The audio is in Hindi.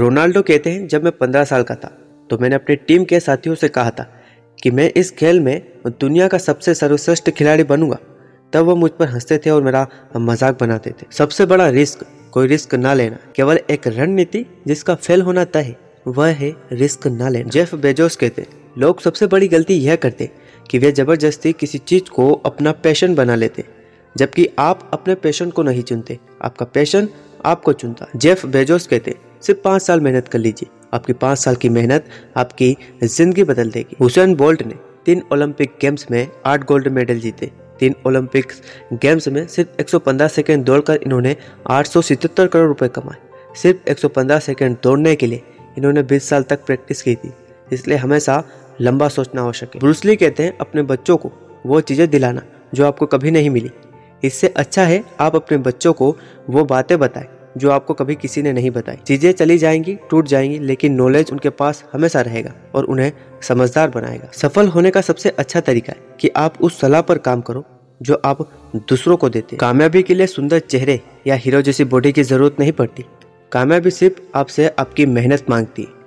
रोनाल्डो कहते हैं, जब मैं पंद्रह साल का था तो मैंने अपनी टीम के साथियों से कहा था कि मैं इस खेल में दुनिया का सबसे सर्वश्रेष्ठ खिलाड़ी बनूँगा। तब वो मुझ पर हँसते थे और मेरा मज़ाक बनाते थे। सबसे बड़ा रिस्क, कोई रिस्क ना लेना, केवल एक रणनीति जिसका फेल होना तय है, वह है रिस्क ना लेना। जेफ बेजोस कहते लोग सबसे बड़ी गलती यह करते कि वे ज़बरदस्ती किसी चीज़ को अपना पैशन बना लेते, जबकि आप अपने पैशन को नहीं चुनते। आपका पैशन आपको चुनता। जेफ बेजोस कहते सिर्फ़ पाँच साल मेहनत कर लीजिए। आपकी पाँच साल की मेहनत आपकी ज़िंदगी बदल देगी। हुसैन बोल्ट ने तीन ओलंपिक गेम्स में आठ गोल्ड मेडल जीते। तीन ओलंपिक गेम्स में सिर्फ़ 115 सेकंड दौड़कर इन्होंने आठ करोड़ रुपए कमाए। सिर्फ़ 115 सेकंड दौड़ने के लिए इन्होंने 20 साल तक प्रैक्टिस की थी। इसलिए हमेशा लंबा सोचना आवश्यक है। ब्रूसली कहते हैं, अपने बच्चों को वो चीज़ें दिलाना जो आपको कभी नहीं मिली। इससे अच्छा है आप अपने बच्चों को वो बातें बताएँ। जो आपको कभी किसी ने नहीं बताई। चीज़ें चली जाएँगी, टूट जाएँगी, लेकिन नॉलेज उनके पास हमेशा रहेगा और उन्हें समझदार बनाएगा। सफल होने का सबसे अच्छा तरीका है कि आप उस सलाह पर काम करो जो आप दूसरों को देते कामयाबी के लिए सुंदर चेहरे या हीरो जैसी बॉडी की ज़रूरत नहीं पड़ती। कामयाबी सिर्फ़ आपसे आपकी मेहनत मांगती है।